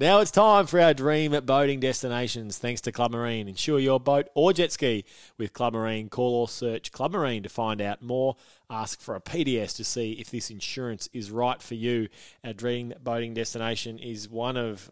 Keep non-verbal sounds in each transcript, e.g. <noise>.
Now it's time for our dream boating destinations. Thanks to Club Marine. Insure your boat or jet ski with Club Marine. Call or search Club Marine to find out more. Ask for a PDS to see if this insurance is right for you. Our dream boating destination is one of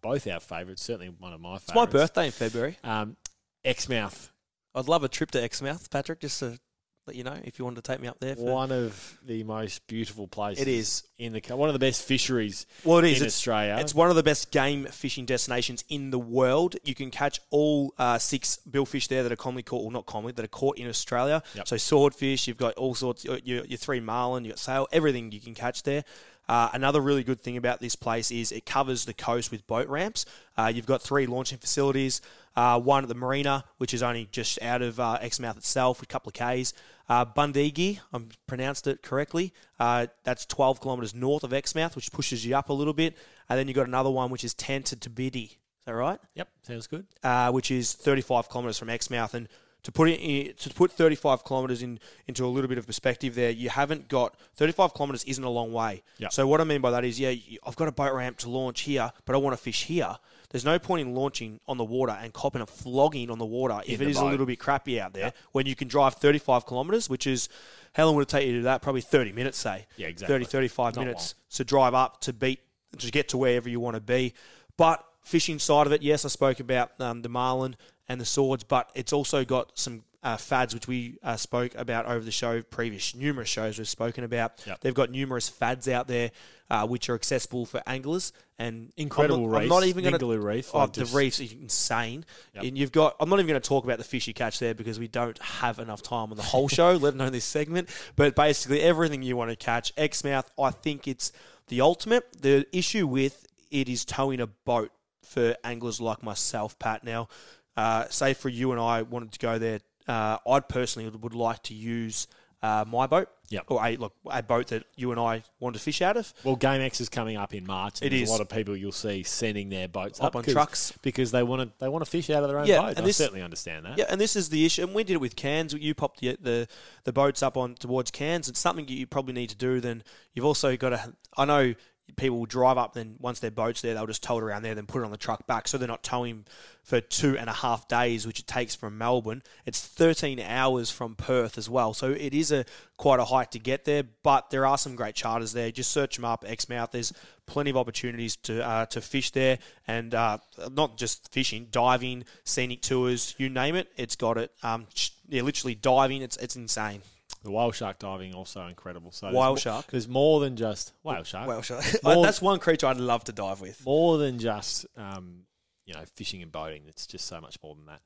both our favourites, certainly one of my favourites. It's my birthday in February. Um, Exmouth. I'd love a trip to Exmouth, Patrick, just to let you know if you wanted to take me up there. For... One of the most beautiful places. It is in the one of the best fisheries. Well, it is in it's, Australia. It's one of the best game fishing destinations in the world. You can catch all uh, six billfish there that are commonly caught, well, not commonly, that are caught in Australia. Yep. So swordfish, you've got all sorts. Your, your three marlin, you've got sail, everything you can catch there. Uh, another really good thing about this place is it covers the coast with boat ramps. Uh, you've got three launching facilities, uh, one at the marina, which is only just out of uh, Exmouth itself, a couple of Ks. Uh, Bundegi, I pronounced it correctly. Uh, that's 12 kilometres north of Exmouth, which pushes you up a little bit. And then you've got another one, which is Tanta Tabidi. Is that right? Yep, sounds good. Uh, which is 35 kilometres from Exmouth. And to put it in, to put 35 kilometres in into a little bit of perspective there, you haven't got 35 kilometres isn't a long way. Yep. So what I mean by that is, yeah, I've got a boat ramp to launch here, but I want to fish here. There's no point in launching on the water and copping a flogging on the water if In it the is a little bit crappy out there. Yep. When you can drive 35 kilometres, which is how long would it take you to do that? Probably 30 minutes, say. Yeah, exactly. 30, 35 Not minutes to drive up to beat to get to wherever you want to be. But fishing side of it, yes, I spoke about um, the marlin and the swords, but it's also got some uh, fads which we uh, spoke about over the show, previous numerous shows we've spoken about. Yep. They've got numerous fads out there uh, which are accessible for anglers and Incredible I'm not, I'm reefs. not even going Reef, Oh, the just- reefs are insane. Yep. And you've got. I'm not even going to talk about the fish you catch there because we don't have enough time on the whole <laughs> show, let alone this segment. But basically, everything you want to catch, Exmouth, I think it's the ultimate. The issue with it is towing a boat for anglers like myself, Pat. Now, uh, say for you and I wanted to go there, uh, I personally would like to use uh, my boat. Yep. Or a look a boat that you and I want to fish out of. Well, GameX is coming up in March. And It there's is. a lot of people you'll see sending their boats Up up, on trucks. because they want to they want to fish out of their own Yeah, boat. and I this- certainly understand that. Yeah, and this is the issue. And we did it with Cairns. You popped the the, the boats up on towards Cairns. It's something you probably need to do. Then you've also got to. I know people will drive up. Then once their boats there, they'll just tow it around there, then put it on the truck back. So they're not towing for two and a half days, which it takes from Melbourne. It's 13 hours from Perth as well. So it is a quite a hike to get there. But there are some great charters there. Just search them up. Exmouth. There's plenty of opportunities to uh, to fish there, and uh, not just fishing, diving, scenic tours, you name it. It's got it. Um, yeah, literally diving. It's it's insane. The whale shark diving also incredible. So there's Whale mo- shark? There's more than just whale shark. Well, sure. More- <laughs> that's one creature I'd love to dive with. more than just um, you know fishing and boating. It's just so much more than that.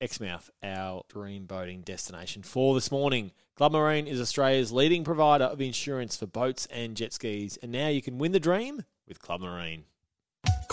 Exmouth, our dream boating destination for this morning. Club Marine is Australia's leading provider of insurance for boats and jet skis, and now you can win the dream with Club Marine.